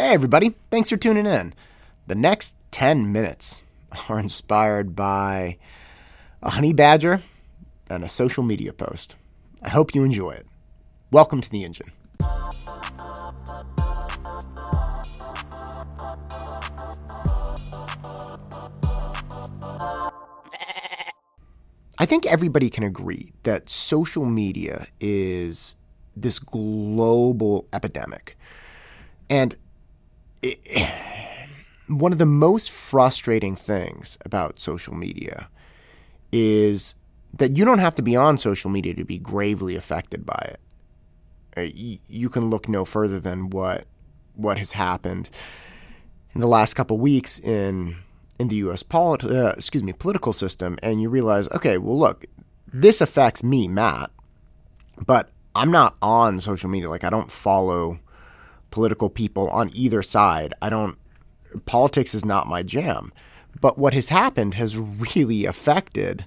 Hey, everybody, thanks for tuning in. The next 10 minutes are inspired by a honey badger and a social media post. I hope you enjoy it. Welcome to the engine. I think everybody can agree that social media is this global epidemic. And it, one of the most frustrating things about social media is that you don't have to be on social media to be gravely affected by it. Uh, you can look no further than what what has happened in the last couple weeks in in the U.S. Polit- uh, excuse me political system, and you realize, okay, well, look, this affects me, Matt, but I'm not on social media. Like, I don't follow political people on either side. I don't. Politics is not my jam. But what has happened has really affected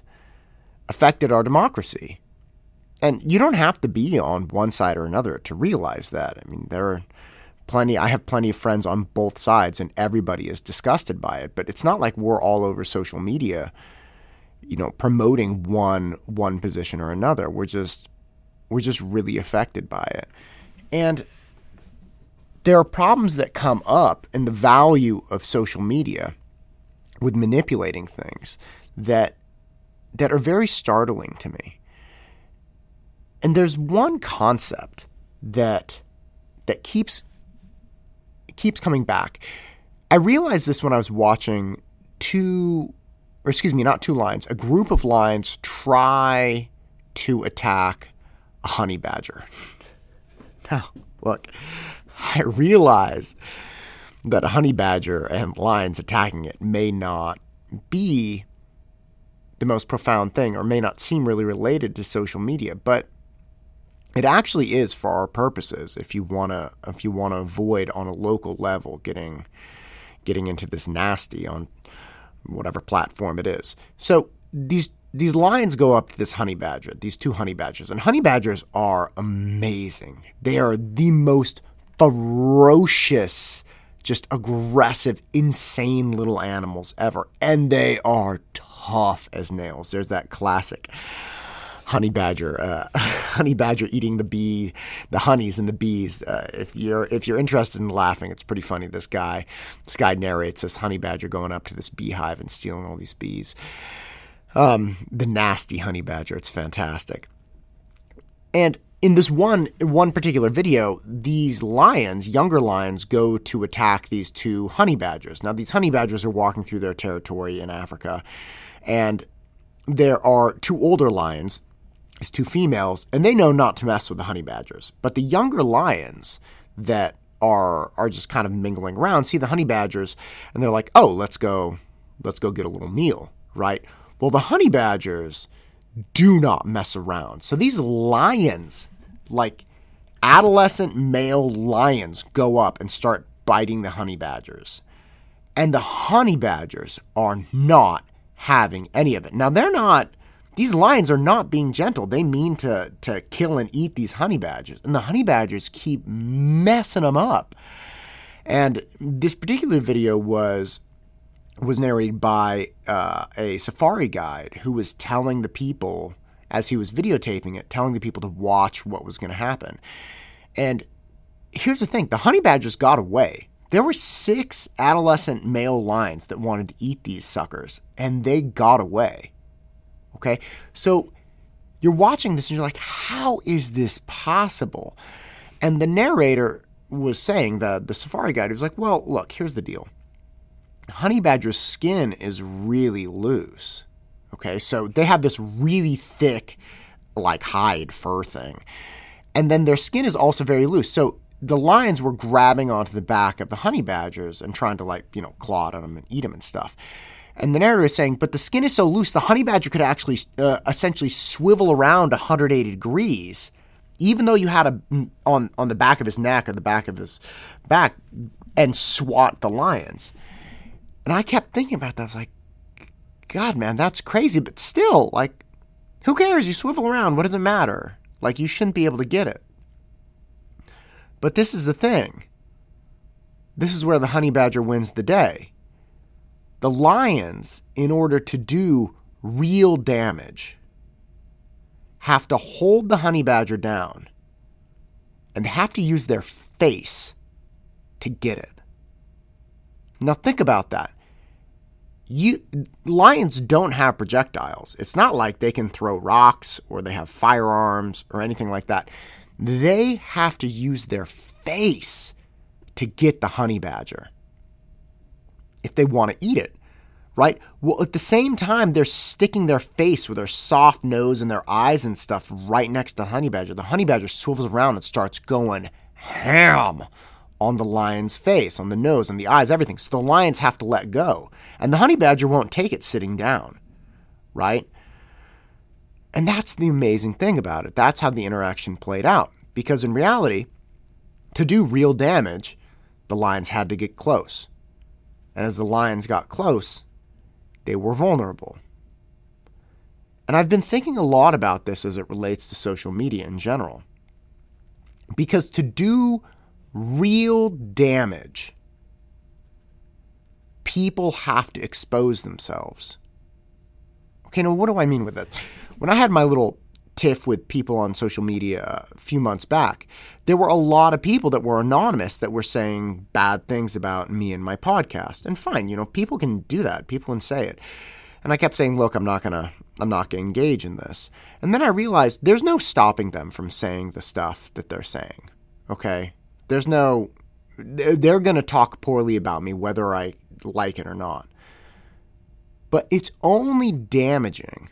affected our democracy. And you don't have to be on one side or another to realize that. I mean, there are plenty I have plenty of friends on both sides and everybody is disgusted by it, but it's not like we're all over social media, you know, promoting one one position or another. We're just we're just really affected by it. And there are problems that come up in the value of social media with manipulating things that that are very startling to me. And there's one concept that that keeps keeps coming back. I realized this when I was watching two, or excuse me, not two lions, a group of lions try to attack a honey badger. Now, look, I realize that a honey badger and lions attacking it may not be the most profound thing or may not seem really related to social media, but it actually is for our purposes if you want to if you want to avoid on a local level getting getting into this nasty on whatever platform it is. So these these lions go up to this honey badger, these two honey badgers, and honey badgers are amazing. They are the most ferocious, just aggressive, insane little animals ever, and they are tough as nails. There's that classic honey badger, uh, honey badger eating the bee, the honeys and the bees. Uh, if you're if you're interested in laughing, it's pretty funny. This guy, this guy narrates this honey badger going up to this beehive and stealing all these bees. Um, the nasty honey badger. It's fantastic. And in this one one particular video, these lions, younger lions, go to attack these two honey badgers. Now, these honey badgers are walking through their territory in Africa, and there are two older lions is two females, and they know not to mess with the honey badgers. But the younger lions that are are just kind of mingling around see the honey badgers, and they're like, "Oh, let's go, let's go get a little meal." Right? Well, the honey badgers do not mess around. So these lions, like adolescent male lions, go up and start biting the honey badgers. And the honey badgers are not having any of it. Now, they're not these lions are not being gentle. They mean to to kill and eat these honey badgers, and the honey badgers keep messing them up. And this particular video was was narrated by uh, a safari guide who was telling the people as he was videotaping it, telling the people to watch what was going to happen. And here's the thing: the honey badgers got away. There were six adolescent male lions that wanted to eat these suckers, and they got away. Okay. So you're watching this and you're like, how is this possible? And the narrator was saying, the, the safari guide was like, well, look, here's the deal. Honey badger's skin is really loose. Okay. So they have this really thick, like hide fur thing. And then their skin is also very loose. So the lions were grabbing onto the back of the honey badgers and trying to like, you know, claw at them and eat them and stuff. And the narrator is saying, but the skin is so loose, the honey badger could actually uh, essentially swivel around 180 degrees, even though you had a on on the back of his neck or the back of his back, and swat the lions. And I kept thinking about that. I was like, God, man, that's crazy. But still, like, who cares? You swivel around. What does it matter? Like, you shouldn't be able to get it. But this is the thing this is where the honey badger wins the day. The lions, in order to do real damage, have to hold the honey badger down and they have to use their face to get it. Now think about that. You lions don't have projectiles. It's not like they can throw rocks or they have firearms or anything like that. They have to use their face to get the honey badger if they want to eat it right? Well, at the same time, they're sticking their face with their soft nose and their eyes and stuff right next to the honey badger. The honey badger swivels around and starts going ham on the lion's face, on the nose, and the eyes, everything. So the lions have to let go. And the honey badger won't take it sitting down, right? And that's the amazing thing about it. That's how the interaction played out. Because in reality, to do real damage, the lions had to get close. And as the lions got close, they were vulnerable. And I've been thinking a lot about this as it relates to social media in general. Because to do real damage, people have to expose themselves. Okay, now what do I mean with that? When I had my little tiff with people on social media a few months back, there were a lot of people that were anonymous that were saying bad things about me and my podcast. And fine, you know, people can do that. People can say it. And I kept saying, look, I'm not going to I'm not going to engage in this. And then I realized there's no stopping them from saying the stuff that they're saying. Okay? There's no they're going to talk poorly about me whether I like it or not. But it's only damaging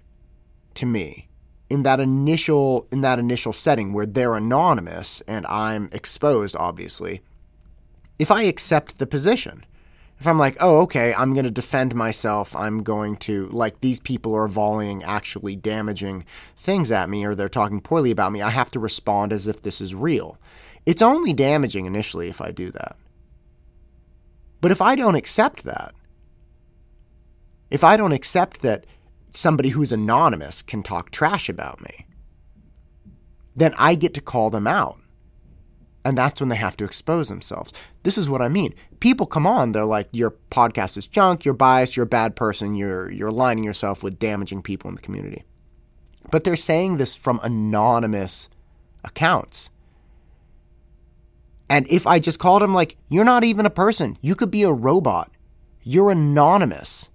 to me in that initial in that initial setting where they're anonymous and I'm exposed obviously if I accept the position if I'm like oh okay I'm going to defend myself I'm going to like these people are volleying actually damaging things at me or they're talking poorly about me I have to respond as if this is real it's only damaging initially if I do that but if I don't accept that if I don't accept that somebody who's anonymous can talk trash about me, then I get to call them out. And that's when they have to expose themselves. This is what I mean. People come on, they're like, your podcast is junk, you're biased, you're a bad person, you're you're aligning yourself with damaging people in the community. But they're saying this from anonymous accounts. And if I just called them like, you're not even a person, you could be a robot. You're anonymous.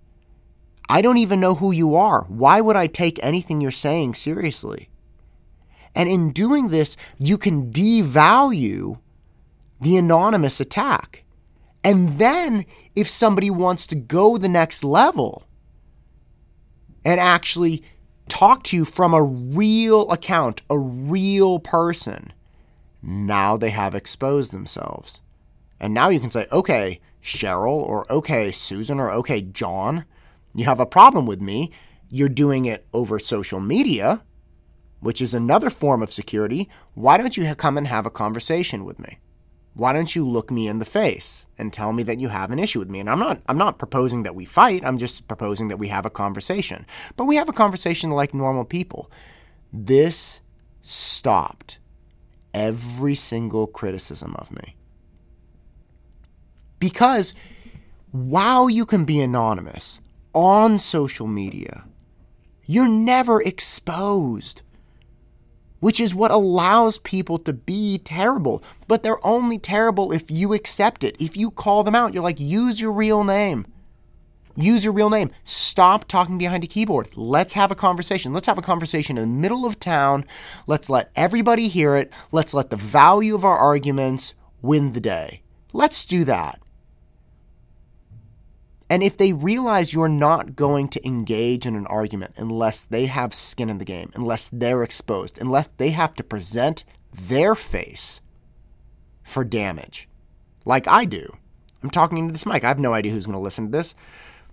I don't even know who you are. Why would I take anything you're saying seriously? And in doing this, you can devalue the anonymous attack. And then, if somebody wants to go the next level and actually talk to you from a real account, a real person, now they have exposed themselves. And now you can say, okay, Cheryl, or okay, Susan, or okay, John you have a problem with me, you're doing it over social media, which is another form of security. Why don't you come and have a conversation with me? Why don't you look me in the face and tell me that you have an issue with me? And I'm not I'm not proposing that we fight. I'm just proposing that we have a conversation. But we have a conversation like normal people. This stopped every single criticism of me. Because while you can be anonymous, on social media. You're never exposed, which is what allows people to be terrible. But they're only terrible if you accept it. If you call them out, you're like, use your real name. Use your real name. Stop talking behind a keyboard. Let's have a conversation. Let's have a conversation in the middle of town. Let's let everybody hear it. Let's let the value of our arguments win the day. Let's do that. And if they realize you're not going to engage in an argument unless they have skin in the game, unless they're exposed, unless they have to present their face for damage, like I do. I'm talking into this mic. I have no idea who's going to listen to this.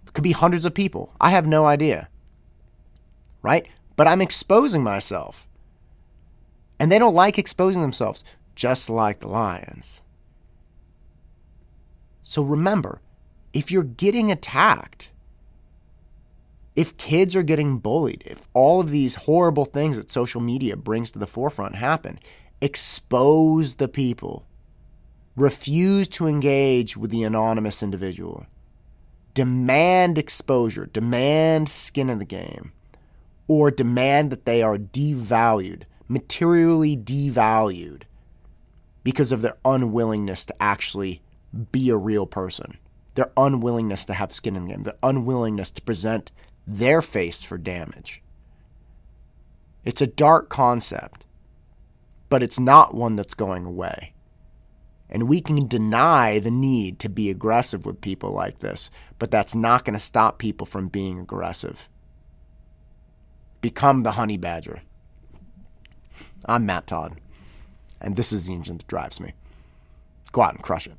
It could be hundreds of people. I have no idea. Right? But I'm exposing myself. And they don't like exposing themselves, just like the lions. So remember, if you're getting attacked, if kids are getting bullied, if all of these horrible things that social media brings to the forefront happen, expose the people. Refuse to engage with the anonymous individual, demand exposure, demand skin in the game, or demand that they are devalued, materially devalued, because of their unwillingness to actually be a real person, their unwillingness to have skin in the game, their unwillingness to present their face for damage. It's a dark concept, but it's not one that's going away. And we can deny the need to be aggressive with people like this, but that's not going to stop people from being aggressive. Become the honey badger. I'm Matt Todd, and this is the engine that drives me. Go out and crush it.